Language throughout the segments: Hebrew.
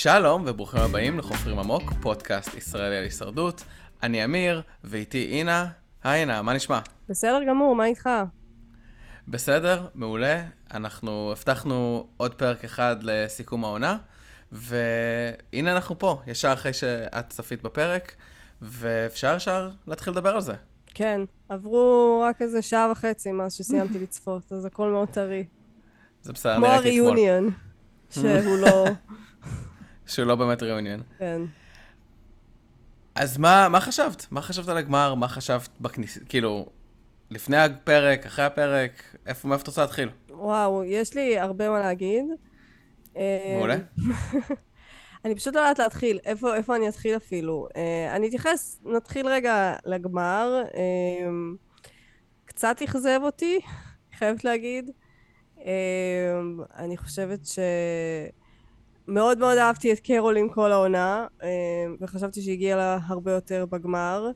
שלום וברוכים הבאים לחופרים עמוק, פודקאסט ישראלי על הישרדות. אני אמיר, ואיתי אינה. היי אינה, מה נשמע? בסדר גמור, מה איתך? בסדר, מעולה. אנחנו הבטחנו עוד פרק אחד לסיכום העונה, והנה אנחנו פה, ישר אחרי שאת צפית בפרק, ואפשר ישר להתחיל לדבר על זה. כן, עברו רק איזה שעה וחצי מאז שסיימתי לצפות, אז הכל מאוד טרי. זה בסדר, כמו אני ראיתי אתמול. הריוניון, שהוא לא... שהוא לא באמת ריאוניון. כן. אז מה, מה חשבת? מה חשבת על הגמר? מה חשבת בכניסה? כאילו, לפני הפרק, אחרי הפרק, איפה, מאיפה את רוצה להתחיל? וואו, יש לי הרבה מה להגיד. אה, מעולה. אני פשוט לא יודעת להתחיל, איפה, איפה אני אתחיל אפילו. Uh, אני אתייחס, נתחיל רגע לגמר. Uh, קצת אכזב אותי, חייבת להגיד. אה, אני חושבת ש... מאוד מאוד אהבתי את קרולין כל העונה, אה, וחשבתי שהגיע לה הרבה יותר בגמר,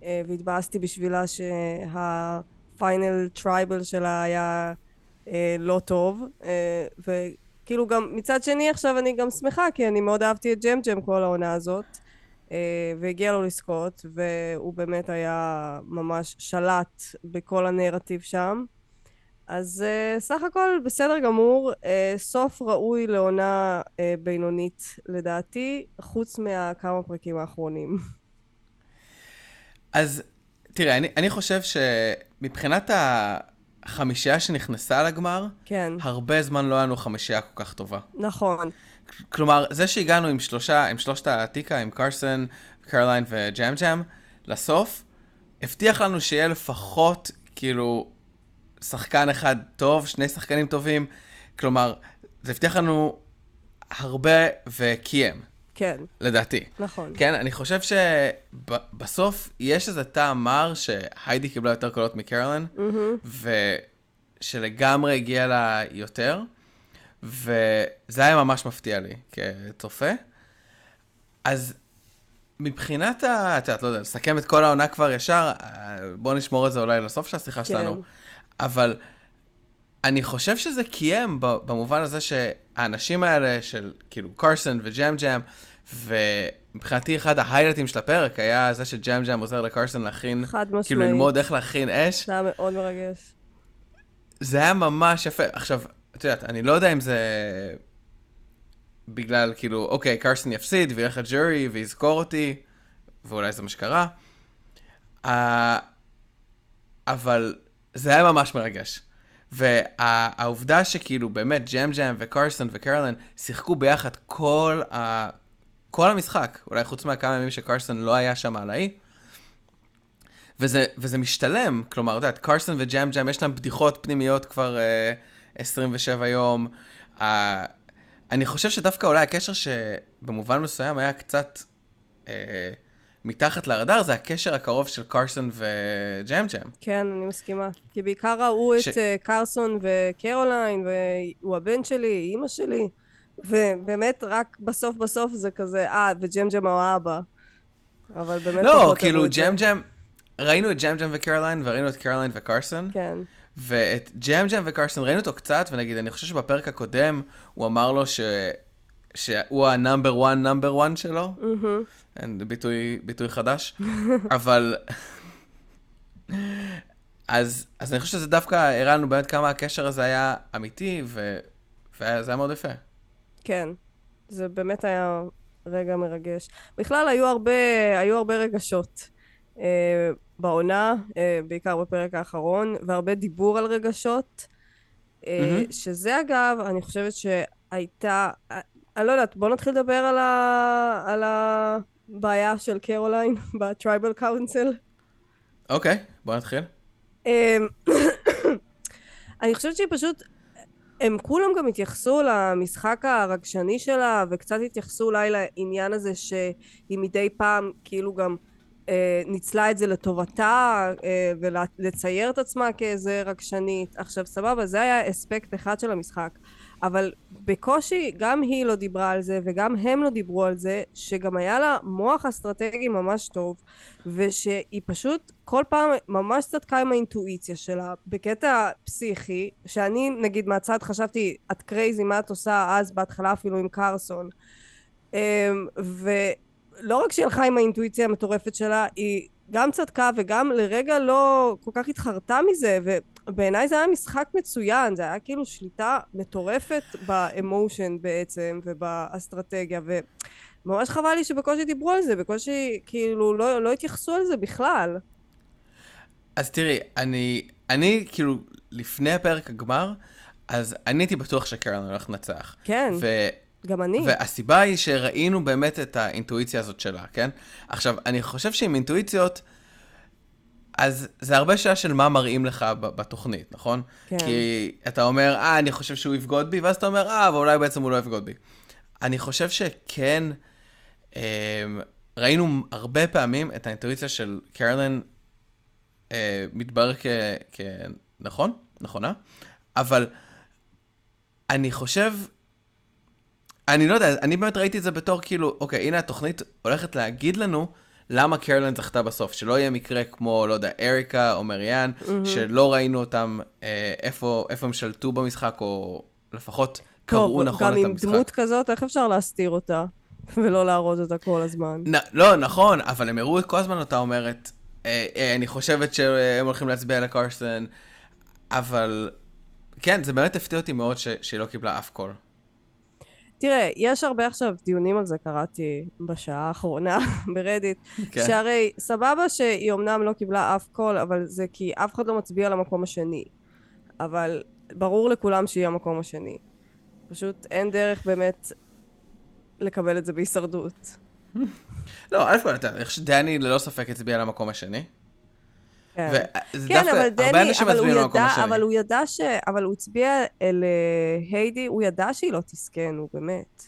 אה, והתבאסתי בשבילה שה final tribal שלה היה אה, לא טוב, וכאילו גם מצד שני עכשיו אני גם שמחה כי אני מאוד אהבתי את ג'ם ג'ם כל העונה הזאת אה, והגיע לו לזכות והוא באמת היה ממש שלט בכל הנרטיב שם אז uh, סך הכל בסדר גמור, uh, סוף ראוי לעונה uh, בינונית לדעתי, חוץ מהכמה פרקים האחרונים. אז תראה, אני, אני חושב שמבחינת החמישייה שנכנסה לגמר, כן, הרבה זמן לא היה לנו חמישייה כל כך טובה. נכון, כלומר, זה שהגענו עם שלושה, עם שלושת העתיקה, עם קרסון, קרליין וג'אם ג'אם, לסוף, הבטיח לנו שיהיה לפחות, כאילו, שחקן אחד טוב, שני שחקנים טובים. כלומר, זה הבטיח לנו הרבה וקיים, כן, לדעתי. נכון. כן, אני חושב שבסוף יש איזה טעם מר שהיידי קיבלה יותר קולות מקרולין, מהמם. ושלגמרי הגיע לה יותר, וזה היה ממש מפתיע לי כצופה. אז מבחינת ה... את יודעת, לא יודע, לסכם את כל העונה כבר ישר, אה, בוא נשמור את זה אולי לסוף של השיחה שלנו. אבל אני חושב שזה קיים במובן הזה שהאנשים האלה של כאילו קרסון וג'אם ג'אם, ומבחינתי אחד ההיילטים של הפרק היה זה שג'אם ג'אם עוזר לקרסון להכין, חד משמעית. כאילו ללמוד איך להכין אש. זה היה מאוד מרגש. זה היה ממש יפה. עכשיו, את יודעת, אני לא יודע אם זה בגלל, כאילו, אוקיי, קרסון יפסיד וילך לג'ורי ויזכור אותי, ואולי זה מה שקרה. אה, אבל זה היה ממש מרגש. והעובדה שכאילו באמת ג'ם ג'ם וקרסון וקרולין שיחקו ביחד כל, ה... כל המשחק, אולי חוץ מהכמה ימים שקרסון לא היה שם על האי, וזה, וזה משתלם, כלומר, את יודעת, קרסון וג'ם ג'ם יש להם בדיחות פנימיות כבר uh, 27 יום. אה, אני חושב שדווקא אולי הקשר שבמובן מסוים היה קצת אה, מתחת לרדאר, זה הקשר הקרוב של קרסון וג'ם ג'ם. כן, אני מסכימה. כי בעיקר ראו ש- את אה, קרסון וקרוליין, והוא הבן שלי, אימא שלי, ובאמת רק בסוף בסוף זה כזה, אה, וג'ם ג'ם הוא האבא. אבל באמת לא, כאילו. ג'ם ג'ם, ראינו את ג'ם ג'ם וקרליין, וראינו את קרליין וקרסון, כן, ואת ג'ם ג'ם וקרסון ראינו אותו קצת, ונגיד, אני חושב שבפרק הקודם, הוא אמר לו ש... שהוא ה number one number one שלו, מהמם. אין, זה ביטוי, ביטוי חדש, אבל... אז, אז אני חושב שזה דווקא הראה לנו באמת כמה הקשר הזה היה אמיתי, ו... וזה היה מאוד יפה. כן. זה באמת היה רגע מרגש. בכלל היו הרבה, היו הרבה רגשות אה, בעונה, אה, בעיקר בפרק האחרון, והרבה דיבור על רגשות. אה, מהמם. שזה אגב, אני חושבת שהייתה, אני לא יודעת, בוא נתחיל לדבר על, ה, על הבעיה של קרוליין ב tribal council. אוקיי, בוא נתחיל. אמ, אני חושבת שהיא פשוט, הם כולם גם התייחסו למשחק הרגשני שלה, וקצת התייחסו אולי לעניין הזה שהיא מדי פעם כאילו גם אה, ניצלה את זה לטובתה, אה, ולצייר את עצמה כאיזה רגשנית. עכשיו סבבה, זה היה אספקט אחד של המשחק. אבל בקושי גם היא לא דיברה על זה וגם הם לא דיברו על זה שגם היה לה מוח אסטרטגי ממש טוב ושהיא פשוט כל פעם ממש צדקה עם האינטואיציה שלה בקטע פסיכי שאני נגיד מהצד חשבתי את קרייזי מה את עושה אז בהתחלה אפילו עם קרסון. ולא רק שהיא הלכה עם האינטואיציה המטורפת שלה, היא גם צדקה וגם לרגע לא כל כך התחרתה מזה, ובעיניי זה היה משחק מצוין, זה היה כאילו שליטה מטורפת באמושן בעצם ובאסטרטגיה, וממש חבל לי שבקושי דיברו על זה, בקושי כאילו לא, לא התייחסו על זה בכלל. אז תראי, אני, אני כאילו, לפני הפרק הגמר, אז אני הייתי בטוח שקרן הולך לנצח. כן. ו... גם אני. והסיבה היא שראינו באמת את האינטואיציה הזאת שלה, כן? עכשיו, אני חושב שעם אינטואיציות, אז זה הרבה שאלה של מה מראים לך בתוכנית, נכון? כן. כי אתה אומר, אה, אני חושב שהוא יבגוד בי, ואז אתה אומר, אה, אבל אולי בעצם הוא לא יבגוד בי. אני חושב שכן, אה, ראינו הרבה פעמים את האינטואיציה של קרלין אה, מתברר כנכון, נכונה, אבל אני חושב אני לא יודע, אני באמת ראיתי את זה בתור כאילו, אוקיי, הנה התוכנית הולכת להגיד לנו למה קרלין זכתה בסוף, שלא יהיה מקרה כמו, לא יודע, אריקה או מריאן, mm-hmm. שלא ראינו אותם, אה, איפה, איפה הם שלטו במשחק, או לפחות קראו נכון את המשחק. גם עם דמות כזאת, איך אפשר להסתיר אותה? ולא להראות אותה כל הזמן. נ, לא, נכון, אבל הם הראו כל הזמן אותה אומרת, אה, אה, אני חושבת שהם הולכים להצביע לקרסון, אבל כן, זה באמת הפתיע אותי מאוד ש, שהיא לא קיבלה אף קול. תראה, יש הרבה עכשיו דיונים על זה, קראתי בשעה האחרונה ברדיט, כן. שהרי סבבה שהיא אמנם לא קיבלה אף קול, אבל זה כי אף אחד לא מצביע למקום השני. אבל ברור לכולם שהיא המקום השני. פשוט אין דרך באמת לקבל את זה בהישרדות. לא, אלף כל, חושב שדני ללא ספק הצביע למקום השני. כן, כן אבל דני, אבל הוא, ידע, אבל הוא ידע ש... אבל הוא הצביע אל אה, היידי, הוא ידע שהיא לא תסכן, הוא באמת.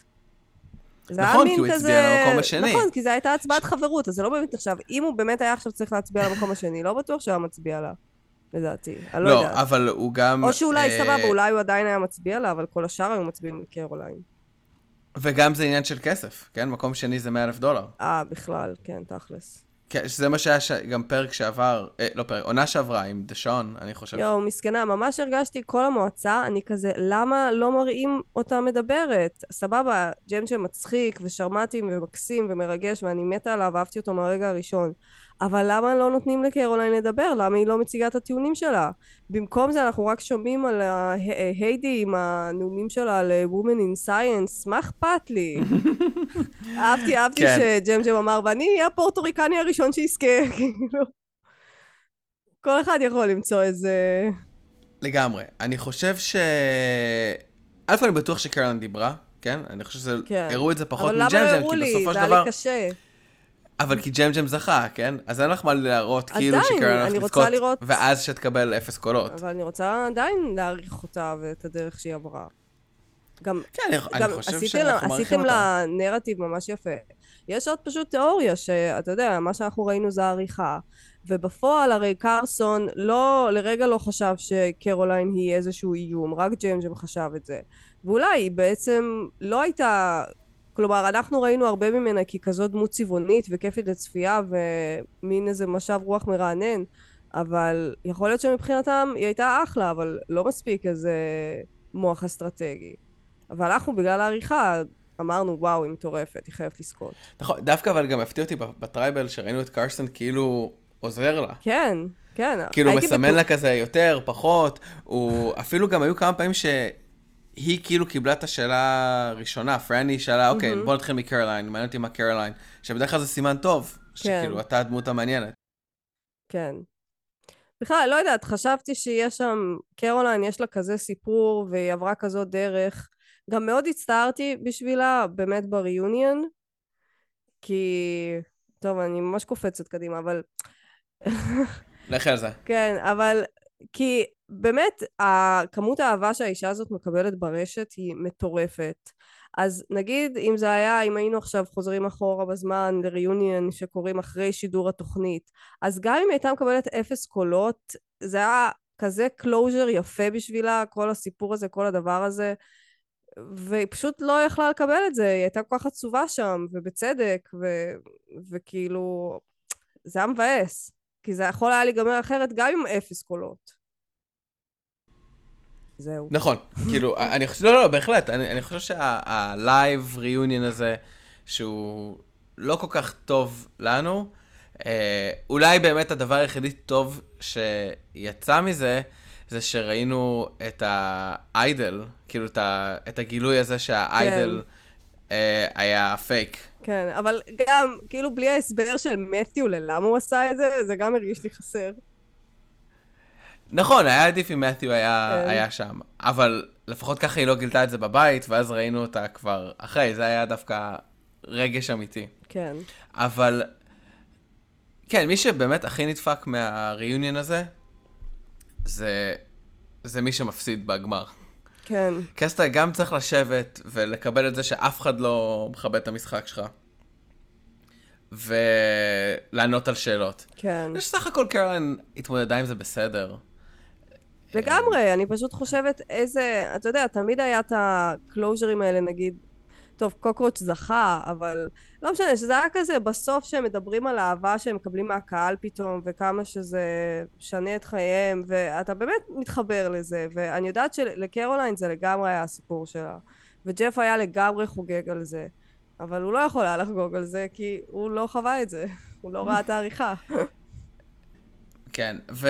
נכון, כי הוא הצביע למקום השני. נכון, כי זו הייתה הצבעת חברות, אז זה לא באמת עכשיו, אם הוא באמת היה עכשיו צריך להצביע למקום השני, לא בטוח שהוא היה מצביע לה, לדעתי. אני לא, לא יודעת. אבל הוא גם... או שאולי, אה... סבבה, אולי הוא עדיין היה מצביע לה, אבל כל השאר היו מצביעים לקרוליין. וגם זה עניין של כסף, כן? מקום שני זה 100 אלף דולר. אה, בכלל, כן, תכלס. כן, שזה מה שהיה ש... גם פרק שעבר, אה, לא פרק, עונה שעברה עם דשון, אני חושב. יואו, מסכנה, ממש הרגשתי כל המועצה, אני כזה, למה לא מראים אותה מדברת? סבבה, ג'מג'ם מצחיק ושרמטי ומקסים ומרגש, ואני מתה עליו, אהבתי אותו מהרגע הראשון. אבל למה לא נותנים לקרוליין לדבר? למה היא לא מציגה את הטיעונים שלה? במקום זה אנחנו רק שומעים על היידי עם הנאומים שלה על Women in Science, מה אכפת לי? אהבתי, אהבתי כן. שג'ם ג'ם אמר, ואני אהיה הפורטוריקני הראשון שיזכה, כאילו. כל אחד יכול למצוא איזה... לגמרי. אני חושב ש... אלף אני בטוח שקרלן דיברה, כן? אני חושב שהראו כן. את זה פחות מג'ם ג'ם, כי בסופו של דבר... אבל למה הראו לי? זה היה לי קשה. אבל כי ג'ם ג'ם זכה, כן? אז אין לך מה להראות כאילו שקרן הולך לזכות, לראות... ואז שתקבל אפס קולות. אבל אני רוצה עדיין להעריך אותה ואת הדרך שהיא עברה. גם, כן, אני, גם אני חושב שאנחנו מעריכים אותה. עשיתם לה נרטיב ממש יפה. יש עוד פשוט תיאוריה שאתה יודע, מה שאנחנו ראינו זה העריכה. ובפועל הרי קרסון לא, לרגע לא חשב שקרוליין היא איזשהו איום, רק ג'ם ג'ם חשב את זה. ואולי היא בעצם לא הייתה כלומר, אנחנו ראינו הרבה ממנה ככזאת דמות צבעונית וכיפית לצפייה ומין איזה משב רוח מרענן, אבל יכול להיות שמבחינתם היא הייתה אחלה, אבל לא מספיק איזה מוח אסטרטגי. אבל אנחנו בגלל העריכה אמרנו, וואו, היא מטורפת, היא חייבת לזכות. נכון, דווקא אבל גם הפתיע אותי ב tribal שראינו את קרסון כאילו עוזר לה. כן, כן. כאילו מסמן לה כזה יותר, פחות, הוא אפילו גם היו כמה פעמים ש... היא כאילו קיבלה את השאלה הראשונה, פרני שאלה, אוקיי, בוא נתחיל מקרוליין, מעניין אותי מה קרוליין, שבדרך כלל זה סימן טוב, כן. שכאילו אתה הדמות המעניינת. כן. בכלל, לא יודעת, חשבתי שיש שם, קרוליין, יש לה כזה סיפור, והיא עברה כזאת דרך. גם מאוד הצטערתי בשבילה, באמת בריאיוניון, כי... טוב, אני ממש קופצת קדימה, אבל... לכי על זה. כן, אבל כי באמת, כמות האהבה שהאישה הזאת מקבלת ברשת היא מטורפת. אז נגיד אם זה היה, אם היינו עכשיו חוזרים אחורה בזמן ל reunion שקורים אחרי שידור התוכנית, אז גם אם הייתה מקבלת אפס קולות, זה היה כזה closure יפה בשבילה, כל הסיפור הזה, כל הדבר הזה, והיא פשוט לא יכלה לקבל את זה, היא הייתה כל כך עצובה שם, ובצדק, ו- וכאילו, זה היה מבאס. כי זה יכול היה להיגמר אחרת גם עם אפס קולות. זהו. נכון, כאילו, אני חושב, לא, לא, בהחלט, אני, אני חושב שה live reunion הזה שהוא לא כל כך טוב לנו. אה, אולי באמת הדבר היחידי טוב שיצא מזה, זה שראינו את ה idol, כאילו את, ה, את הגילוי הזה שה idol כן. אה, היה פייק. כן, אבל גם, כאילו בלי ההסבר של מתיו למה הוא עשה את זה, זה גם הרגיש לי חסר. נכון, היה עדיף אם מתיו היה, כן. היה שם, אבל לפחות ככה היא לא גילתה את זה בבית, ואז ראינו אותה כבר אחרי, זה היה דווקא רגש אמיתי. כן. אבל, כן, מי שבאמת הכי נדפק מהריוניון הזה, זה, זה מי שמפסיד בגמר. כן. קסטה גם צריך לשבת ולקבל את זה שאף אחד לא מכבד את המשחק שלך. ולענות על שאלות. כן. יש סך הכל קרלין התמודדה עם זה בסדר. לגמרי, אני פשוט חושבת איזה, אתה יודע, תמיד היה את הקלוז'רים האלה, נגיד, טוב, קוקרוץ' זכה, אבל לא משנה, שזה היה כזה בסוף שהם מדברים על אהבה שהם מקבלים מהקהל פתאום, וכמה שזה משנה את חייהם, ואתה באמת מתחבר לזה, ואני יודעת שלקרוליין זה לגמרי היה הסיפור שלה, וג'ף היה לגמרי חוגג על זה, אבל הוא לא יכול היה לחגוג על זה, כי הוא לא חווה את זה, הוא לא ראה את העריכה. כן, ו...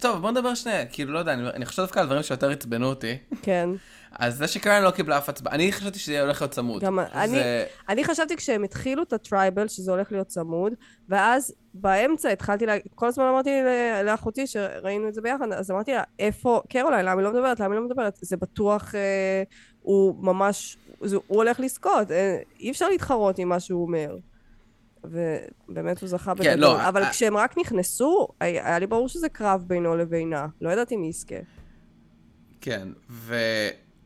טוב, בוא נדבר שנייה, כאילו, לא יודע, אני, אני חושב דווקא על דברים שיותר עצבנו אותי. כן. אז זה שקרוליין לא קיבלה אף הצבעה, אני חשבתי שזה הולך להיות צמוד. גם זה... אני, אני חשבתי כשהם התחילו את ה tribal, שזה הולך להיות צמוד, ואז באמצע התחלתי, לה... כל הזמן אמרתי לאחותי, שראינו את זה ביחד, אז אמרתי לה, איפה, קרוליין, למה היא לא מדברת? למה היא לא מדברת? זה בטוח, אה, הוא ממש, זה, הוא הולך לזכות, אה, אי אפשר להתחרות עם מה שהוא אומר. ובאמת הוא זכה כן, בגדול. לא, אבל I... כשהם רק נכנסו, היה, היה לי ברור שזה קרב בינו לבינה. לא ידעתי מי יזכה. כן,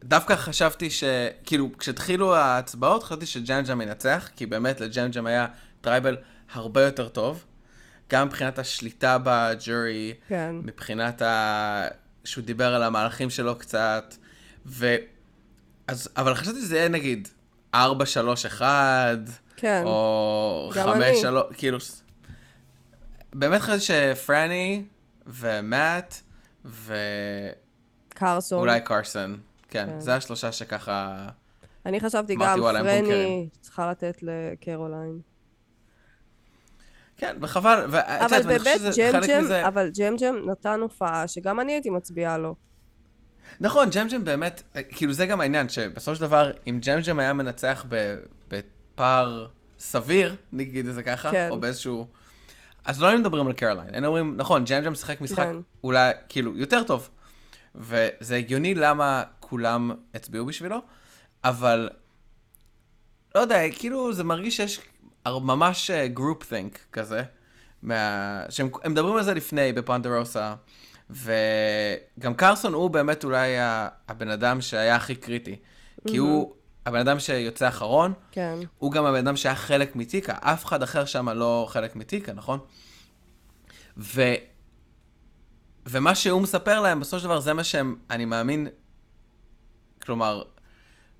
ודווקא חשבתי ש... כאילו, כשהתחילו ההצבעות, חשבתי שג'אם ג'אם מנצח, כי באמת לג'אם ג'אם היה tribal הרבה יותר טוב. גם מבחינת השליטה בג'ורי, כן. מבחינת ה... שהוא דיבר על המהלכים שלו קצת, ו... אז... אבל חשבתי שזה יהיה נגיד 4-3-1, כן. או חמש, שלוש, כאילו... באמת חשבתי שפרני ומאט ו... קרסון. אולי קרסון. כן, כן. זה השלושה שככה... אני חשבתי גם, פרני צריכה לתת לקרוליין. כן, וחבל, אבל באמת ג'ם מזה... אבל ג'ם ג'ם נתן הופעה שגם אני הייתי מצביעה לו. נכון, ג'ם ג'ם באמת, כאילו זה גם העניין, שבסופו של דבר, אם ג'ם ג'ם היה מנצח פער סביר, נגיד את זה ככה, כן. או באיזשהו... אז לא היינו מדברים על קרוליין, היינו אומרים, נכון, ג'אם ג'אם משחק משחק כן. אולי, כאילו, יותר טוב. וזה הגיוני למה כולם הצביעו בשבילו, אבל לא יודע, כאילו זה מרגיש שיש ממש group uh, think כזה, מה... שהם מדברים על זה לפני בפונדרוסה, וגם קרסון הוא באמת אולי הבן אדם שהיה הכי קריטי, כי mm-hmm. הוא הבן אדם שיוצא אחרון, כן. הוא גם הבן אדם שהיה חלק מטיקה, אף אחד אחר שם לא חלק מטיקה, נכון? ו... ומה שהוא מספר להם, בסופו של דבר זה מה שהם, אני מאמין, כלומר,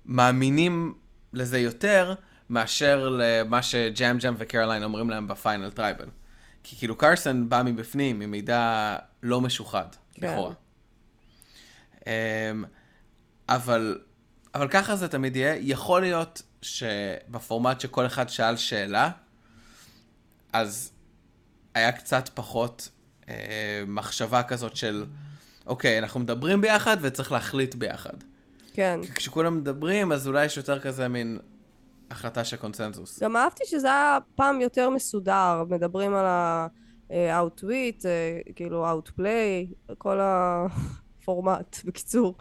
מאמינים לזה יותר מאשר למה שג'אם ג'אם וקרוליין אומרים להם ב final tribal. כי כאילו קרסון בא מבפנים עם מידע לא משוחד, כן. לכאורה. אמ, אבל אבל ככה זה תמיד יהיה. יכול להיות שבפורמט שכל אחד שאל שאלה, אז היה קצת פחות אה, מחשבה כזאת של, אוקיי, אנחנו מדברים ביחד וצריך להחליט ביחד. כן. כי כשכולם מדברים, אז אולי יש יותר כזה מין החלטה של קונצנזוס. גם אהבתי שזה היה פעם יותר מסודר, מדברים על ה-outwit, אה, כאילו outplay, כל הפורמט, בקיצור.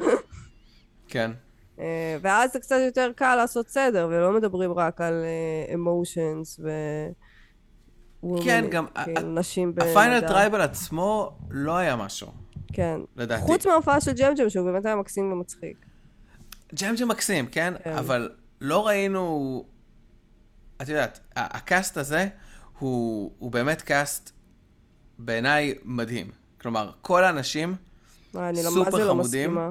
כן. אה, ואז זה קצת יותר קל לעשות סדר, ולא מדברים רק על emotions אה, ו... כן, גם כאילו, נשים במדע. ה final tribal עצמו לא היה משהו. כן. לדעתי. חוץ מההופעה של ג'ם שהוא באמת היה מקסים ומצחיק. ג'ם מקסים, כן? כן? אבל לא ראינו... את יודעת, ה cast הזה הוא, הוא באמת cast בעיניי מדהים. כלומר, כל האנשים לא, סופר לא חמודים. מסכימה.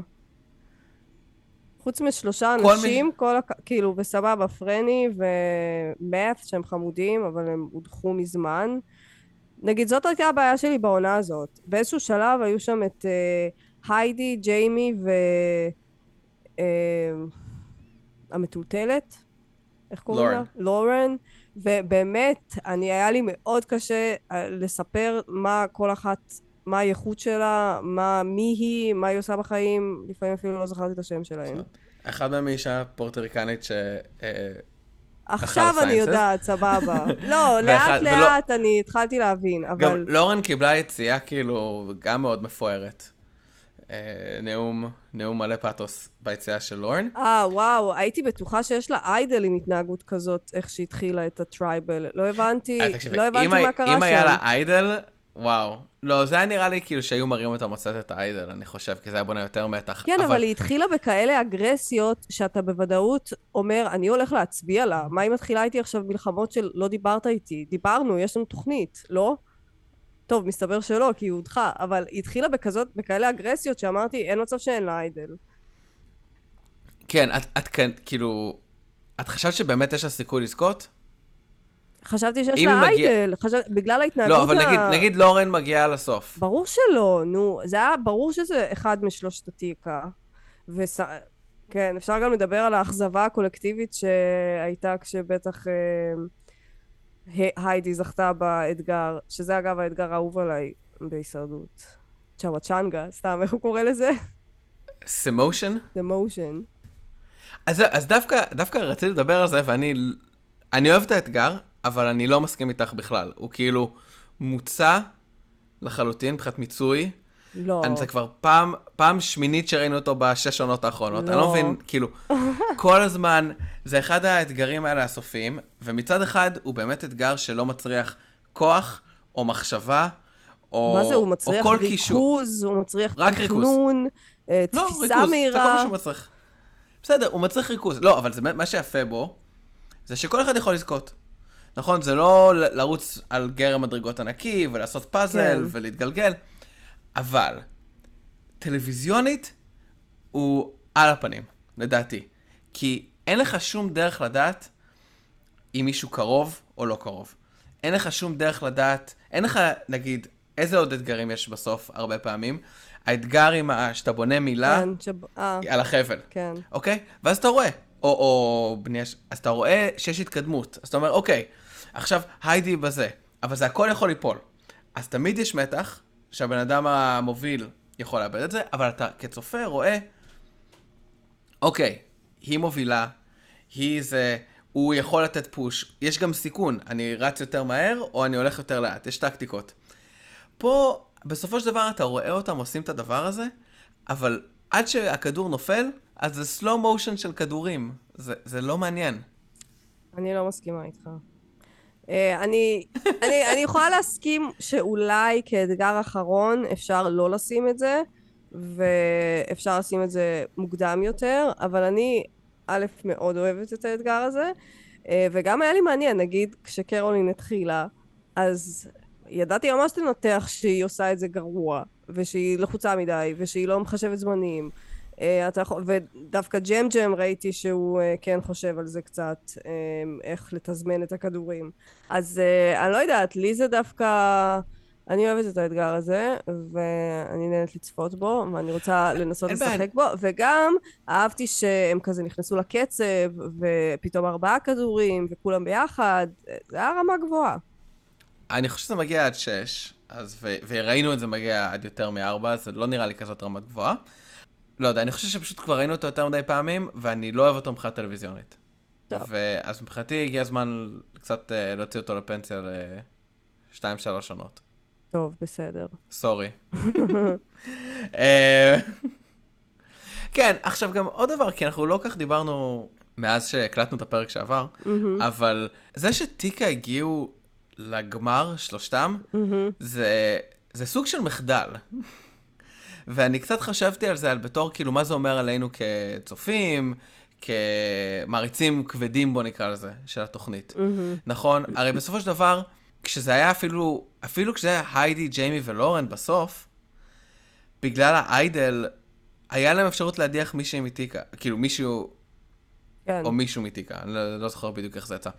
חוץ משלושה אנשים, כל, כל כאילו, וסבבה, פרני ומאט שהם חמודים, אבל הם הודחו מזמן. נגיד, זאת הייתה הבעיה שלי בעונה הזאת. באיזשהו שלב היו שם את uh, היידי, ג'יימי ו... Uh, המטולטלת. איך קוראים לה? לורן. לורן. ובאמת, אני, היה לי מאוד קשה אה, לספר מה כל אחת, מה הייחוד שלה, מה, מי היא, מה היא עושה בחיים, לפעמים אפילו לא זכרתי את השם שלהם. אחד מהם היא אישה פורטריקנית ש... אה, עכשיו אני. יודעת, סבבה. לא, לאט לאט אני התחלתי להבין, אבל... גם לורן קיבלה יציאה כאילו גם מאוד מפוארת. אה, נאום, נאום מלא פאתוס ביציאה של לורן. אה, וואו, הייתי בטוחה שיש לה איידל עם התנהגות כזאת, איך שהתחילה את הטרייבל. לא הבנתי, אה, לא הבנתי מה קרה אם היה לה שם. איידל, וואו. לא, זה היה נראה לי כאילו שהיו מראים אותה מוצאת את האיידל, אני חושב, כי זה היה בונה יותר מתח. כן, אבל היא התחילה בכאלה אגרסיות, שאתה בוודאות אומר, אני הולך להצביע לה. מה היא מתחילה איתי עכשיו מלחמות של לא דיברת איתי? דיברנו, יש לנו תוכנית, לא? טוב, מסתבר שלא, כי היא הודחה, אבל היא התחילה בכזאת, בכאלה אגרסיות שאמרתי, אין מצב שאין לה איידל. כן, את, את כן, כאילו... את חשבת שבאמת יש לה סיכוי לזכות? חשבתי שיש לה מגיע- איידל, חשב... בגלל ההתנהגות לא, אבל ה- נגיד, נגיד לורן מגיעה לסוף. ברור שלא, נו, זה היה ברור שזה אחד משלושת התיקה. וס... כן, אפשר גם לדבר על האכזבה הקולקטיבית שהייתה כשבטח אה, היידי זכתה באתגר, שזה אגב האתגר האהוב עליי בהישרדות. צ'אוואצ'נגה, סתם, איך הוא קורא לזה? סמושן? Motion. אז, אז דווקא, דווקא רציתי לדבר על זה, ואני אני אוהב את האתגר, אבל אני לא מסכים איתך בכלל. הוא כאילו מוצע לחלוטין מבחינת מיצוי. לא. אני, זה כבר פעם, פעם שמינית שראינו אותו בשש עונות האחרונות. אני לא לא. מבין, כאילו, כל הזמן, זה אחד האתגרים האלה הסופיים, ומצד אחד הוא באמת אתגר שלא מצריח כוח, או מחשבה, או, מה זה, הוא מצריח כל קישור. ריכוז, הוא מצריח רק ריכוז. תכנון, אה, לא, תפיסה ריכוז, זה כל מהירה. מה שהוא מצריך. בסדר, הוא מצריך ריכוז. לא, אבל זה, מה שיפה בו, זה שכל אחד יכול לזכות. נכון? זה לא לרוץ על גרם מדרגות ענקי, ולעשות פאזל, כן. ולהתגלגל, אבל טלוויזיונית הוא על הפנים, לדעתי. כי אין לך שום דרך לדעת אם מישהו קרוב או לא קרוב. אין לך שום דרך לדעת, אין לך, נגיד, איזה עוד אתגרים יש בסוף, הרבה פעמים. האתגר עם ה... שאתה בונה מילה כן, שב- אה, על החבל, כן. אוקיי? ואז אתה רואה, או, או בנייה, אז אתה רואה שיש התקדמות. אז אתה אומר, אוקיי, עכשיו היידי בזה, אבל זה הכל יכול ליפול. אז תמיד יש מתח שהבן אדם המוביל יכול לאבד את זה, אבל אתה כצופה רואה, אוקיי, היא מובילה, היא זה, הוא יכול לתת פוש, יש גם סיכון, אני רץ יותר מהר או אני הולך יותר לאט, יש טקטיקות. פה, בסופו של דבר אתה רואה אותם עושים את הדבר הזה, אבל עד שהכדור נופל, אז זה סלואו מושן של כדורים. זה, זה לא מעניין. אני לא מסכימה איתך. אה, אני, אני, אני יכולה להסכים שאולי כאתגר אחרון אפשר לא לשים את זה, ואפשר לשים את זה מוקדם יותר, אבל אני, א', מאוד אוהבת את האתגר הזה, אה, וגם היה לי מעניין, נגיד, כשקרולין התחילה, אז ידעתי ממש לנתח שהיא עושה את זה גרוע, ושהיא לחוצה מדי, ושהיא לא מחשבת זמנים. אה, אתה יכול, ודווקא ג'ם ג'ם ראיתי שהוא אה, כן חושב על זה קצת, אה, איך לתזמן את הכדורים. אז אני לא יודעת, לי זה דווקא... אני אוהבת את האתגר הזה, ואני נהנית לצפות בו, ואני רוצה לנסות. לשחק בו, וגם אהבתי שהם כזה נכנסו לקצב, ופתאום ארבעה כדורים, וכולם ביחד, זה היה רמה גבוהה. אני חושב שזה מגיע עד 6, אז, ו, וראינו את זה מגיע עד יותר מ-4, אז זה לא נראה לי כזאת רמת גבוהה. לא יודע, אני חושב שפשוט כבר ראינו אותו יותר מדי פעמים, ואני לא אוהב אותו מבחינה טלוויזיונית. טוב. ואז מבחינתי הגיע הזמן קצת uh, להוציא אותו לפנסיה ל-2-3 עונות. טוב, בסדר. סורי. אה, כן, עכשיו גם עוד דבר, כי אנחנו לא כך דיברנו מאז שהקלטנו את הפרק שעבר, אבל זה שטיקה הגיעו לגמר, שלושתם, זה, זה סוג של מחדל. ואני קצת חשבתי על זה, על בתור, כאילו, מה זה אומר עלינו כצופים, כמעריצים כבדים, בוא נקרא לזה, של התוכנית. נכון? הרי בסופו של דבר, כשזה היה אפילו, אפילו כשזה היה היידי, ג'יימי ולורן בסוף, בגלל האיידל, היה להם אפשרות להדיח מישהי מטיקה, כאילו מישהו, כן. או מישהו מטיקה, אני לא, לא זוכר בדיוק איך זה יצא.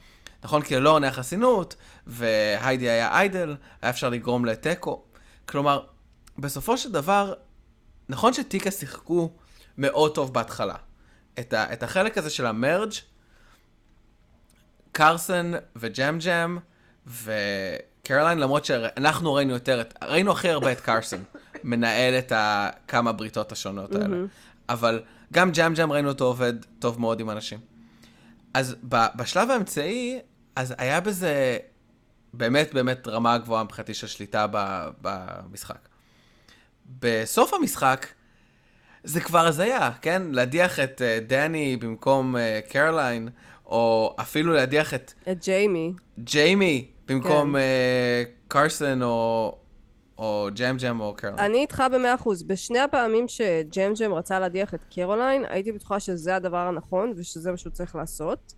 נכון? כי ללורן היה חסינות, והיידי היה איידל, היה אפשר לגרום לתיקו. כלומר, בסופו של דבר, נכון שטיקה שיחקו מאוד טוב בהתחלה. את, ה, את החלק הזה של המרג', קרסן וג'ם ג'ם וקרוליין, למרות שאנחנו ראינו יותר, ראינו הכי הרבה את קרסן, מנהל את ה- כמה בריתות השונות האלה. אבל גם ג'ם ג'ם ראינו אותו עובד טוב מאוד עם אנשים. אז ב- בשלב האמצעי, אז היה בזה באמת באמת רמה גבוהה מבחינתי של שליטה ב- במשחק. בסוף המשחק, זה כבר הזיה, כן? להדיח את אה, דני במקום אה, קרוליין, או אפילו להדיח את את ג'יימי. ג'יימי במקום כן. אה, קרסון או, או ג'ם ג'ם או קרוליין. אני איתך במאה אחוז. בשני הפעמים שג'ם ג'ם רצה להדיח את קרוליין, הייתי בטוחה שזה הדבר הנכון ושזה מה שהוא צריך לעשות.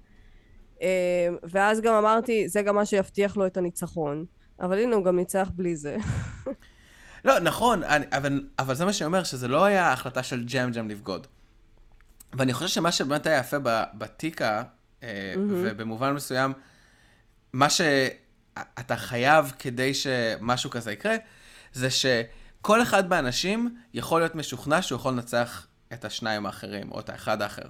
ואז גם אמרתי, זה גם מה שיבטיח לו את הניצחון. אבל הנה, הוא גם ניצח בלי זה. לא, נכון, אני, אבל, אבל זה מה שאני אומר, שזה לא היה החלטה של ג'ם ג'ם לבגוד. ואני חושב שמה שבאמת היה יפה בתיקה, אה, ובמובן מסוים, מה שאתה חייב כדי שמשהו כזה יקרה, זה שכל אחד מהאנשים יכול להיות משוכנע שהוא יכול לנצח את השניים האחרים, או את האחד האחר.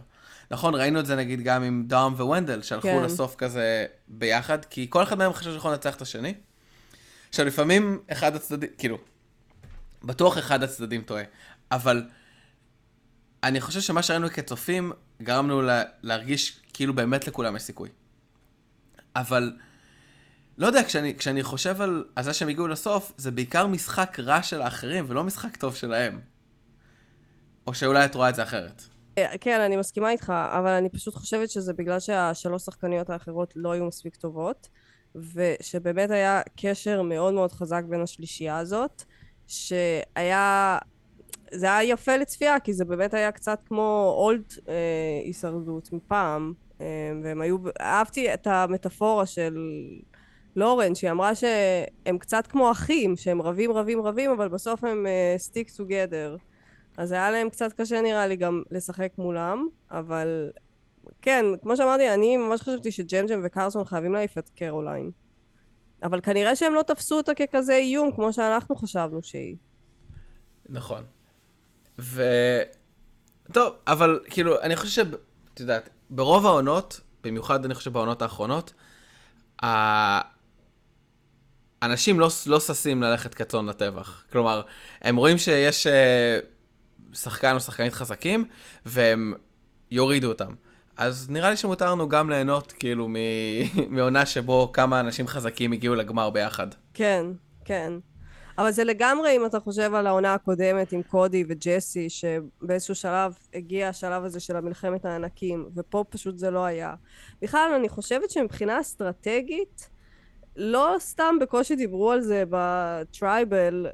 נכון, ראינו את זה נגיד גם עם דאם וונדל, שהלכו כן. לסוף כזה ביחד, כי כל אחד מהם חשב שהוא יכול לנצח את השני. עכשיו, לפעמים אחד הצדדים, כאילו, בטוח אחד הצדדים טועה, אבל אני חושב שמה שראינו כצופים, גרם לנו לה, להרגיש כאילו באמת לכולם יש סיכוי. אבל, לא יודע, כשאני, כשאני חושב על, זה שהם הגיעו לסוף, זה בעיקר משחק רע של האחרים, ולא משחק טוב שלהם. או שאולי את רואה את זה אחרת. כן, אני מסכימה איתך, אבל אני פשוט חושבת שזה בגלל שהשלוש שחקניות האחרות לא היו מספיק טובות, ושבאמת היה קשר מאוד מאוד חזק בין השלישייה הזאת, שהיה... זה היה יפה לצפייה, כי זה באמת היה קצת כמו אולד אה, הישרדות מפעם, אה, והם היו... אהבתי את המטאפורה של לורן, שהיא אמרה שהם קצת כמו אחים, שהם רבים רבים רבים, אבל בסוף הם uh, stick together. אז היה להם קצת קשה נראה לי גם לשחק מולם, אבל כן, כמו שאמרתי, אני ממש חשבתי שג'מג'ם וקרסון חייבים להעיף את קרוליין. אבל כנראה שהם לא תפסו אותה ככזה איום, כמו שאנחנו חשבנו שהיא. נכון. ו... טוב, אבל כאילו, אני חושב ש... את יודעת, ברוב העונות, במיוחד אני חושב בעונות האחרונות, ה- אנשים לא, לא ששים ללכת כצאן לטבח. כלומר, הם רואים שיש אה, שחקן או שחקנית חזקים, והם יורידו אותם. אז נראה לי שמותר לנו גם ליהנות, כאילו. מעונה שבו כמה אנשים חזקים הגיעו לגמר ביחד. כן, כן. אבל זה לגמרי, אם אתה חושב על העונה הקודמת עם קודי וג'סי, שבאיזשהו שלב הגיע השלב הזה של המלחמת הענקים, ופה פשוט זה לא היה. בכלל, אני חושבת שמבחינה אסטרטגית, לא סתם בקושי דיברו על זה בטרייבל,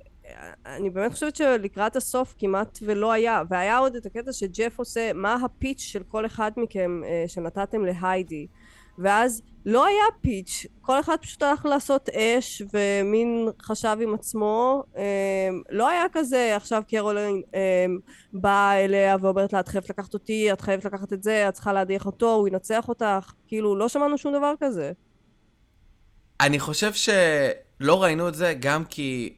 אני באמת חושבת שלקראת הסוף כמעט ולא היה, והיה עוד את הקטע שג'ף עושה, מה הפיץ' של כל אחד מכם אה, שנתתם להיידי. ואז לא היה פיץ', כל אחד פשוט הלך לעשות אש ומין חשב עם עצמו, אה, לא היה כזה עכשיו קרולין אה, באה אליה ואומרת לה את חייבת לקחת אותי, את חייבת לקחת את זה, את צריכה להדיח אותו, הוא ינצח אותך, כאילו לא שמענו שום דבר כזה. אני חושב שלא ראינו את זה גם כי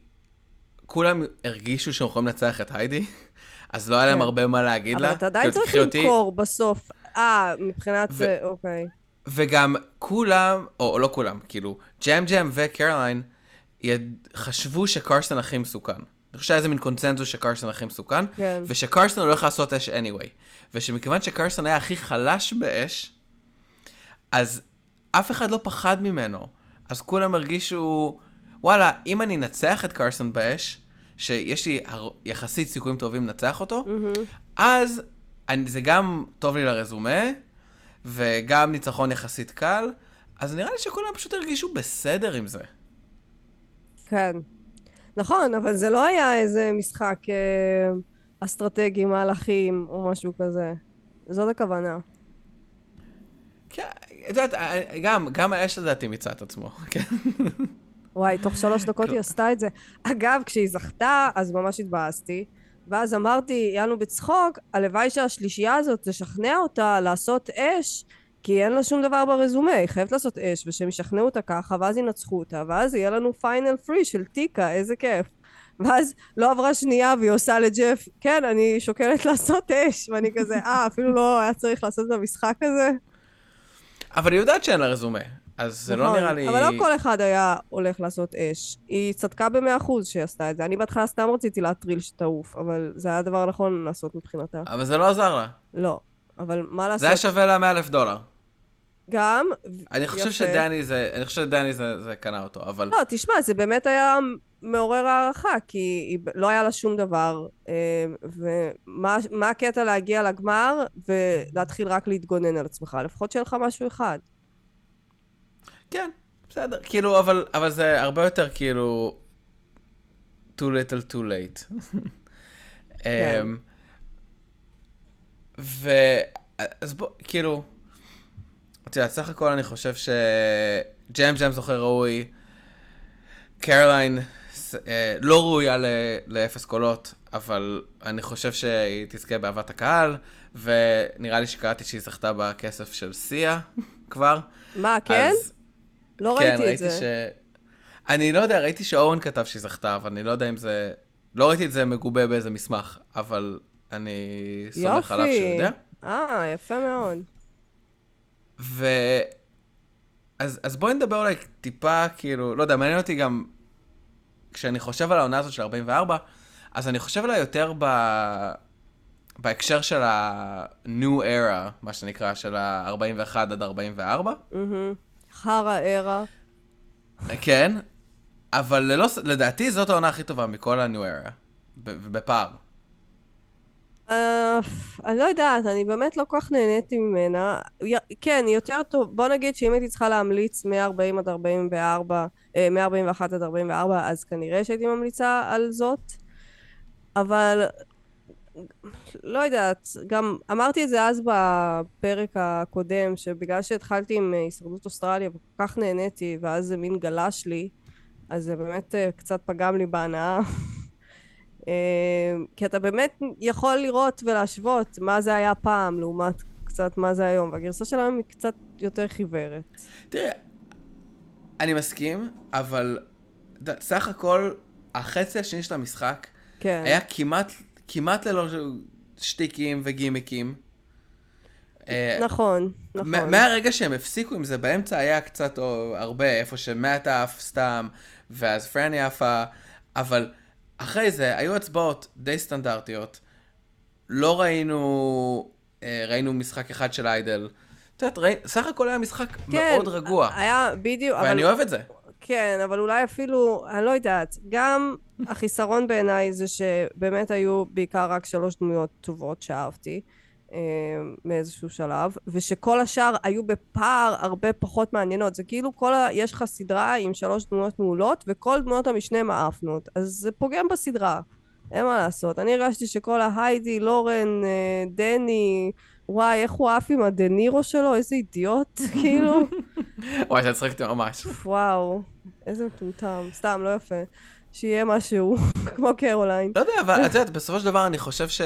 כולם הרגישו שהם יכולים לנצח את היידי, אז לא היה להם כן. הרבה מה להגיד לה. אבל אתה עדיין צריך. למכור בסוף. אה, מבחינת זה, אוקיי. וגם כולם, או לא כולם, כאילו, ג'ם וקרוליין יד... חשבו שקרסטון הכי מסוכן. אני חושב שהיה איזה מין קונצנזוס שקרסטון הכי מסוכן, כן. ושקרסטון הולך לעשות אש anyway. ושמכיוון שקרסטון היה הכי חלש באש, אז אף אחד לא פחד ממנו. אז כולם הרגישו, וואלה, אם אני אנצח את קרסטון באש, שיש לי הר... יחסית סיכויים טובים לנצח אותו, אז אני, זה גם טוב לי לרזומה, וגם ניצחון יחסית קל, אז נראה לי שכולם פשוט הרגישו בסדר עם זה. כן. נכון, אבל זה לא היה איזה משחק אה, אסטרטגי, מהלכים או משהו כזה. זאת הכוונה. כן, את יודעת, גם, גם האש לדעתי מיצה את עצמו, כן. וואי, תוך שלוש דקות היא עשתה את זה. אגב, כשהיא זכתה, אז ממש התבאסתי. ואז אמרתי, יענו בצחוק, הלוואי שהשלישייה הזאת תשכנע אותה לעשות אש, כי אין לה שום דבר ברזומה, היא חייבת לעשות אש, ושהם ישכנעו אותה ככה, ואז ינצחו אותה, ואז יהיה לנו פיינל פרי של טיקה, איזה כיף. ואז לא עברה שנייה והיא עושה לג'ף, כן, אני שוקלת לעשות אש, ואני כזה, אה, אפילו לא היה צריך לעשות את המשחק הזה? אבל היא יודעת שאין לה רזומה, אז זה לא נראה לי... אבל לא כל אחד היה הולך לעשות אש. היא צדקה במאה אחוז שהיא עשתה את זה. אני בהתחלה סתם רציתי להטריל שתעוף, אבל זה היה הדבר הנכון לעשות מבחינתה. אבל זה לא עזר לה. לא. אבל מה לעשות? זה היה שווה לה 100 אלף דולר. גם, אני חושב יפה. שדני זה, אני חושב שדני זה, זה קנה אותו, אבל... לא, תשמע, זה באמת היה מעורר הערכה, כי היא, לא היה לה שום דבר. אה, ומה מה הקטע להגיע לגמר ולהתחיל רק להתגונן על עצמך? לפחות שיהיה לך משהו אחד. כן, בסדר. כאילו, אבל, אבל זה הרבה יותר כאילו... too little too late. כן. אמ, ו... אז בוא, כאילו... את יודעת, סך הכל אני חושב שג'ם ג'ם זוכה ראוי, קרוליין ס- אה, לא ראויה ל- לאפס קולות, אבל אני חושב שהיא תזכה באהבת הקהל, ונראה לי שקראתי שהיא זכתה בכסף של סיה כבר. מה, כן? אז- לא כן, ראיתי את זה. ש... אני לא יודע, ראיתי שאורן כתב שהיא זכתה, אבל אני לא יודע אם זה... לא ראיתי את זה מגובה באיזה מסמך, אבל אני סומך עליו שהוא יודע. אה, יפה מאוד. ו... אז, אז בואי נדבר אולי טיפה, כאילו, לא יודע, מעניין אותי גם, כשאני חושב על העונה הזאת של 44, אז אני חושב עליה יותר ב... בהקשר של ה-new era, מה שנקרא, של ה-41 עד 44. מהמם. חרא ערה. כן, אבל ללא, לדעתי זאת העונה הכי טובה מכל ה-new era, ב- ובפער. אה, אני לא יודעת, אני באמת לא כל כך נהניתי ממנה. כן, היא יותר טוב. בוא נגיד שאם הייתי צריכה להמליץ מ-40 עד 44, אה, מ-41 עד 44, אז כנראה שהייתי ממליצה על זאת. אבל לא יודעת, גם אמרתי את זה אז בפרק הקודם, שבגלל שהתחלתי עם אה, הישרדות אוסטרליה וכל כך נהניתי, ואז זה מין גלש לי, אז זה באמת אה, קצת פגם לי בהנאה. אה, כי אתה באמת יכול לראות ולהשוות מה זה היה פעם לעומת קצת מה זה היום, והגרסה של היום היא קצת יותר חיוורת. תראה, אני מסכים, אבל סך הכל, החצי השני של המשחק כן. היה כמעט, כמעט ללא שטיקים וגימיקים. אה, נכון, נכון. מהרגע שהם הפסיקו עם זה, באמצע היה קצת או הרבה, איפה שמאט עף סתם, ואז פרני עפה, אבל אחרי זה היו הצבעות די סטנדרטיות. לא ראינו, אה, ראינו משחק אחד של איידל. את יודעת, סך הכל היה משחק כן, מאוד רגוע, היה בדיוק, אבל... ואני אוהב את זה. כן, אבל אולי אפילו, אני לא יודעת, גם החיסרון בעיניי זה שבאמת היו בעיקר רק שלוש דמויות טובות שאהבתי אה, מאיזשהו שלב, ושכל השאר היו בפער הרבה פחות מעניינות. זה כאילו כל ה... יש לך סדרה עם שלוש דמויות מעולות, וכל דמויות המשנה מעפנות. אז זה פוגם בסדרה, אין מה לעשות. אני הרגשתי שכל ההיידי, לורן, אה, דני, וואי, איך הוא עף עם הדנירו שלו, איזה אידיוט, כאילו. וואי, אתה צחקתי ממש. וואו, איזה מטומטם. סתם, לא יפה. שיהיה משהו, כמו קרוליין. לא יודע, אבל את יודעת, בסופו של דבר אני חושב ש...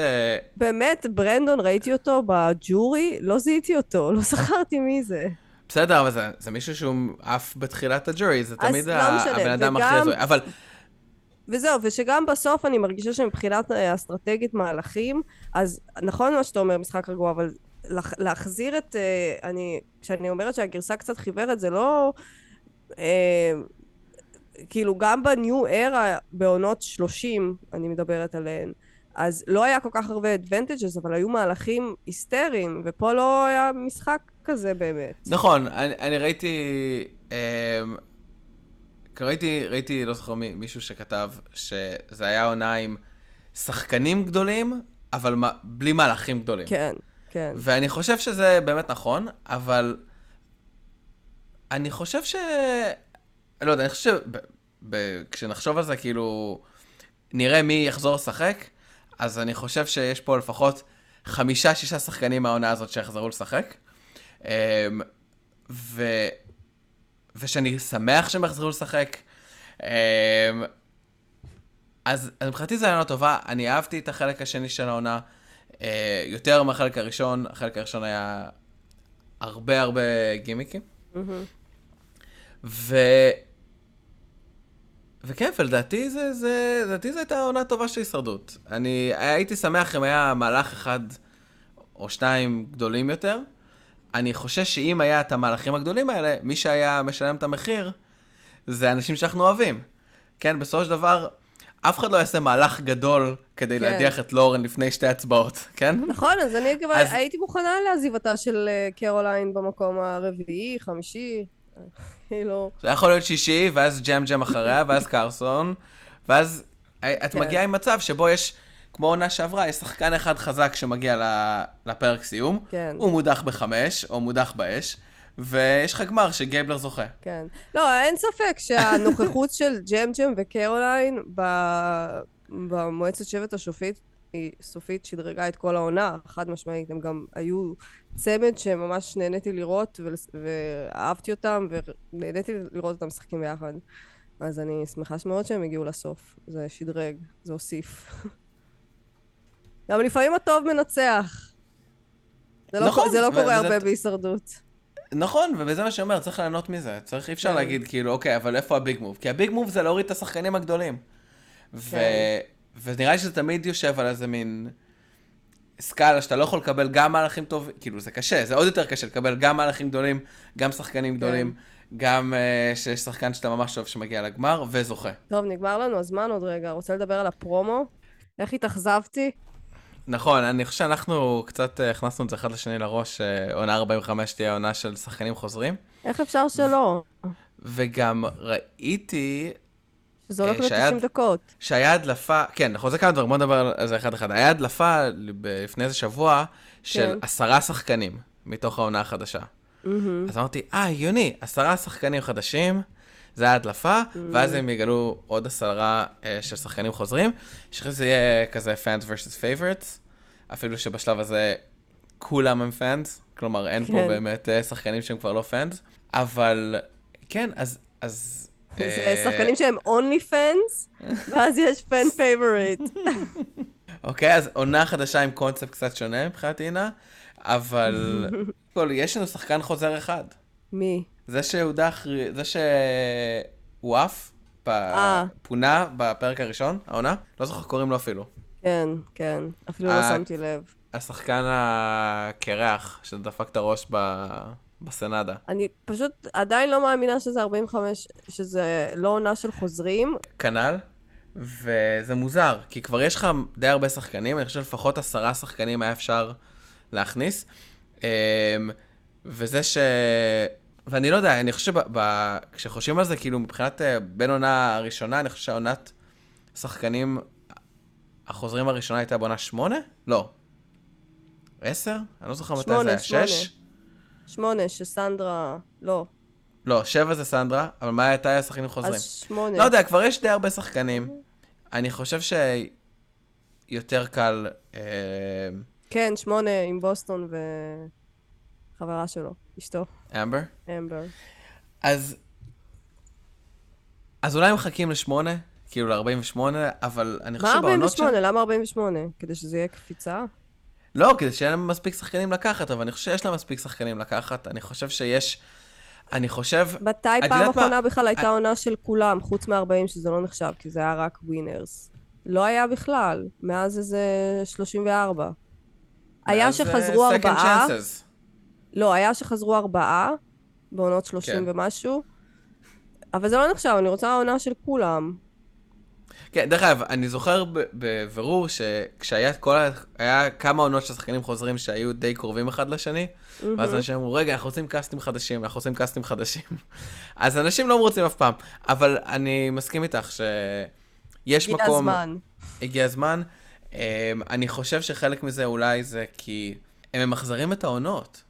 באמת, ברנדון, ראיתי אותו בג'ורי, לא זיהיתי אותו, לא זכרתי מי זה. בסדר, אבל זה, זה מישהו שהוא עף בתחילת הג'ורי, זה תמיד לא הבן אדם וגם- הכי הזוי. אבל וזהו, ושגם בסוף אני מרגישה שמבחינת אה, אסטרטגית מהלכים, אז נכון מה שאתה אומר, משחק רגוע, אבל לח- להחזיר את... אה, אני... כשאני אומרת שהגרסה קצת חיוורת, זה לא... אה, כאילו, גם בניו ארה, בעונות 30, אני מדברת עליהן, אז לא היה כל כך הרבה advantages, אבל היו מהלכים היסטריים, ופה לא היה משחק כזה באמת. נכון, אני, אני ראיתי, ראיתי, ראיתי, לא זוכר מי, מישהו שכתב שזה היה עונה עם שחקנים גדולים, אבל מה, בלי מהלכים גדולים. כן, כן. ואני חושב שזה באמת נכון, אבל אני חושב ש... לא יודע, אני חושב שכשנחשוב על זה, כאילו, נראה מי יחזור לשחק, אז אני חושב שיש פה לפחות חמישה, שישה שחקנים מהעונה הזאת שיחזרו לשחק. אמ, ו... ושאני שמח שהם יחזרו לשחק. אמ, אז אז מבחינתי זו עונה טובה, אני אהבתי את החלק השני של העונה אה, יותר מהחלק הראשון, החלק הראשון היה הרבה הרבה גימיקים. ו... וכן, ולדעתי זה, זה, לדעתי זו הייתה עונה טובה של הישרדות. אני הייתי שמח אם היה מהלך אחד או שניים גדולים יותר, אני חושש שאם היה את המהלכים הגדולים האלה, מי שהיה משלם את המחיר, זה אנשים שאנחנו אוהבים. כן, בסופו של דבר, אף אחד לא יעשה מהלך גדול כדי כן. להדיח את לורן לפני שתי הצבעות, כן? נכון, אז אני כבר אז- הייתי מוכנה לעזיבתה של אה, קרוליין במקום הרביעי, חמישי. כאילו, זה יכול להיות שישי, ואז ג'ם ג'ם אחריה, ואז קרסון, ואז את כן. מגיעה עם מצב שבו יש, כמו עונה שעברה, יש שחקן אחד חזק שמגיע לפרק סיום, כן. הוא מודח בחמש, או מודח באש, ויש לך גמר שגייבלר זוכה. כן. לא, אין ספק שהנוכחות של ג'ם ג'ם וקרוליין ב- במועצת שבט השופט, היא סופית שדרגה את כל העונה, חד משמעית. הם גם היו צמד שממש נהניתי לראות, ול- ואהבתי אותם, ונהניתי לראות אותם משחקים ביחד. אז אני שמחה מאוד שהם הגיעו לסוף. זה שדרג, זה הוסיף. גם לפעמים הטוב מנצח. זה לא, נכון, זה לא ו- קורה הרבה בהישרדות. נכון, וזה מה שאומר, צריך ליהנות מזה. צריך, אי אפשר כן. להגיד, כאילו, אוקיי, אבל איפה הביג מוב? כי הביג מוב זה להוריד את השחקנים הגדולים. ו... כן. ונראה לי שזה תמיד יושב על איזה מין סקאלה שאתה לא יכול לקבל גם מהלכים טובים, כאילו, זה קשה, זה עוד יותר קשה לקבל גם מהלכים גדולים, גם שחקנים גדולים, גם uh, שיש שחקן שאתה ממש אוהב שמגיע לגמר, וזוכה. טוב, נגמר לנו הזמן עוד רגע. רוצה לדבר על הפרומו? איך התאכזבתי? נכון, אני חושב שאנחנו קצת אה, הכנסנו את זה אחד לשני לראש, אה, עונה 45 תהיה עונה של שחקנים חוזרים, איך אפשר שלא? וגם ראיתי שזה הולך אה, שהיה- ל-90 דקות. שהיה הדלפה, כן, נכון, זה כמה דברים, בוא נדבר על זה אחד אחד. היה הדלפה לפני איזה שבוע של כן. עשרה שחקנים מתוך העונה החדשה. מהמם. אז אמרתי, אה, הגיוני, עשרה שחקנים חדשים, זה היה הדלפה, ואז הם יגלו עוד עשרה אה, של שחקנים חוזרים, שחשבתי שזה יהיה כזה fans versus favorites, אפילו שבשלב הזה כולם הם fans, כלומר אין פה כן. באמת אה, שחקנים שהם כבר לא fans, אבל כן, אז... אז זה אה, שחקנים שהם only fans, ואז יש fan favorite. אוקיי, אז עונה חדשה עם קונספט קצת שונה מבחינת אינה, אבל יש לנו שחקן חוזר אחד. מי? זה שהודח, זה שהוא עף, פ- אה. פונה בפרק הראשון, העונה, לא זוכר קוראים לו אפילו. כן, כן. אפילו לא אה, שמתי לב. השחקן הקרח שדפק את הראש ב... בסנדה. אני פשוט עדיין לא מאמינה שזה 45, שזה לא עונה של חוזרים. כנ"ל, וזה מוזר, כי כבר יש לך די הרבה שחקנים, אני חושב לפחות עשרה שחקנים היה אפשר להכניס. אמ, וזה ש... ואני לא יודע, אני חושב שכשחושבים על זה, כאילו מבחינת אה, בין עונה הראשונה, אני חושב שהעונת שחקנים החוזרים הראשונה הייתה בעונה שמונה? לא. עשר? אני לא זוכר מתי זה היה. שמונה. שש? שמונה, שסנדרה... לא. לא, שבע זה סנדרה, אבל מה הייתה השחקנים חוזרים? אז שמונה. לא יודע, כבר יש די הרבה שחקנים. אני חושב שיותר קל... אה, כן, שמונה עם בוסטון וחברה שלו, אשתו, אמבר. אמבר. אז... אז אולי מחכים לשמונה, כאילו ל-48, אבל אני חושב מה שבעונות 48? למה 48? כדי שזה יהיה קפיצה? לא, כדי שיהיה להם מספיק שחקנים לקחת, אבל אני חושב שיש להם מספיק שחקנים לקחת. אני חושב שיש... אני חושב... מתי פעם מה? אחרונה בכלל הייתה את- עונה של כולם, חוץ מ-40 שזה לא נחשב, כי זה היה רק ווינרס. לא היה בכלל, מאז איזה 34. היה שחזרו אה, second ארבעה. לא, היה שחזרו ארבעה, בעונות 30 כן. ומשהו, אבל זה לא נחשב, אני רוצה עונה של כולם. כן, דרך אגב, אני זוכר בבירור שכשהיה כל ה... היה כמה עונות של שחקנים חוזרים שהיו די קרובים אחד לשני, ואז אנשים אמרו, רגע, אנחנו רוצים קאסטים חדשים, אנחנו רוצים קאסטים חדשים. אז אנשים לא מרוצים אף פעם, אבל אני מסכים איתך שיש הגיע מקום... הזמן. הגיע הזמן. Um, אני חושב שחלק מזה אולי זה כי הם ממחזרים את העונות.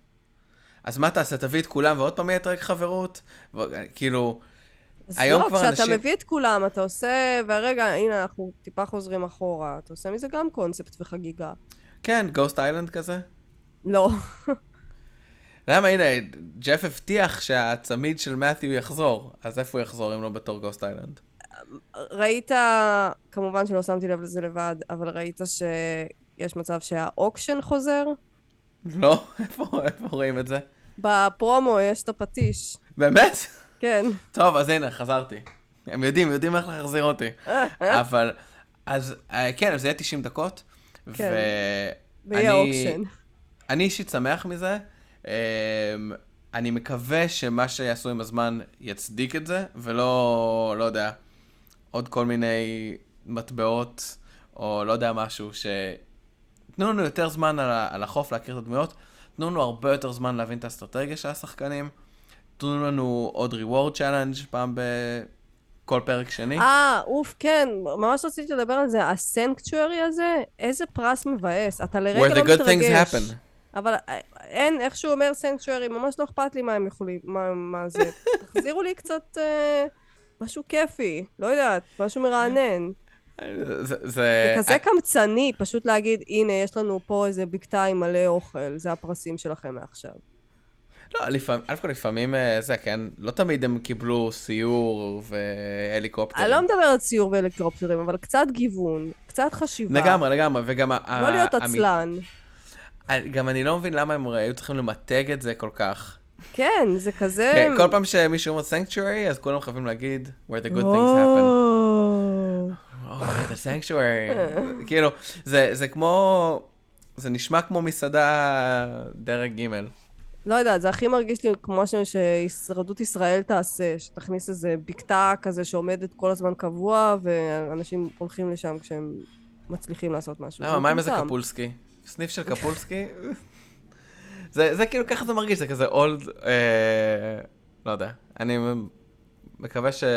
אז מה תעשה, תביא את כולם ועוד פעם יהיה טרק חברות? ו- כאילו, היום לא, כבר כשאתה אנשים- מביא את כולם, אתה עושה, ורגע, הנה, אנחנו טיפה חוזרים אחורה, אתה עושה מזה גם קונספט וחגיגה. כן, גוסט איילנד כזה. לא. למה, הנה, ג'ף הבטיח שהצמיד של מת'יו יחזור, אז איפה הוא יחזור אם לא בתור Ghost Island? ראית, כמובן שלא שמתי לב לזה לבד, אבל ראית שיש מצב שה auction חוזר? לא? איפה, איפה רואים את זה? בפרומו יש את הפטיש. באמת? כן. טוב, אז הנה, חזרתי. הם יודעים, יודעים איך להחזיר אותי. אבל, אז, אה, כן, אז זה יהיה 90 דקות. כן. ויהיה אוקשן. אני אישית שמח מזה, אמ, אני מקווה שמה שיעשו עם הזמן יצדיק את זה, ולא, לא יודע, עוד כל מיני מטבעות, או לא יודע משהו, ש... תנו לנו יותר זמן על, על החוף להכיר את הדמויות, תנו לנו הרבה יותר זמן להבין את האסטרטגיה של השחקנים, תנו לנו עוד reward challenge פעם בכל פרק שני. אה, אוף, כן, ממש רציתי לדבר על זה. הסנקצ'וארי הזה, איזה פרס מבאס. אתה לרגע Where לא the good things מתרגש. happen. אבל אה, אין, איך שהוא אומר סנקצ'וארי, ממש לא אכפת לי מה הם יכולים, מה, מה זה. תחזירו לי קצת אה, משהו כיפי, לא יודעת, משהו מרענן. זה, זה, זה כזה קמצני, פשוט להגיד, הנה, יש לנו פה איזה בקתה עם מלא אוכל, זה הפרסים שלכם מעכשיו. לא, לפעמים, אלף כל לפעמים אה, זה, כן, לא תמיד הם קיבלו סיור והליקופטרים. אני לא מדברת ציור ואלקטרופטרים, אבל קצת גיוון, קצת חשיבה. לגמרי, לגמרי, וגם... לא להיות עצלן. גם אני לא מבין למה הם היו צריכים למתג את זה כל כך. כן, זה כזה... כן, כל פעם שמישהו אומר סנקטוארי, אז כולם חייבים להגיד, where the good things happen. Sanctuary. כאילו, זה זה כמו, זה נשמע כמו מסעדה דרג ג'. לא יודעת, זה הכי מרגיש לי כמו ש- שהישרדות ישראל תעשה, שתכניס איזה בקתה כזה שעומדת כל הזמן קבוע, ואנשים הולכים לשם כשהם מצליחים לעשות משהו. למה, מה עם איזה. קפולסקי? סניף של קפולסקי? זה זה כאילו, ככה זה מרגיש, זה כזה אולד, לא יודע. אני מקווה שלא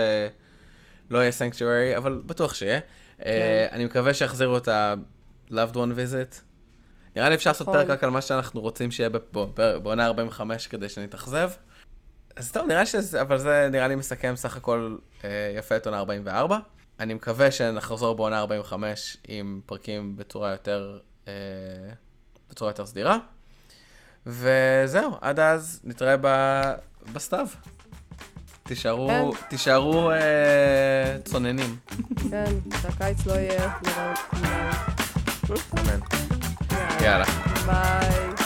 יהיה סנקטוארי, אבל בטוח שיהיה. אה, אני מקווה שיחזירו את ה-loved one visit. נראה לי אפשר לעשות נכון. פרק רק על מה שאנחנו רוצים שיהיה בעונה 45 כדי שנתאכזב. אז טוב, נראה שזה, אבל זה נראה לי מסכם סך הכל אה, יפה את עונה 44. אני מקווה שנחזור בעונה 45 עם פרקים בצורה יותר, אה, בצורה יותר סדירה. וזהו, עד אז נתראה בסתיו. תישארו, כן. תישארו אה, צוננים. כן, שהקיץ לא יהיה נורא. אמן. יאללה. ביי.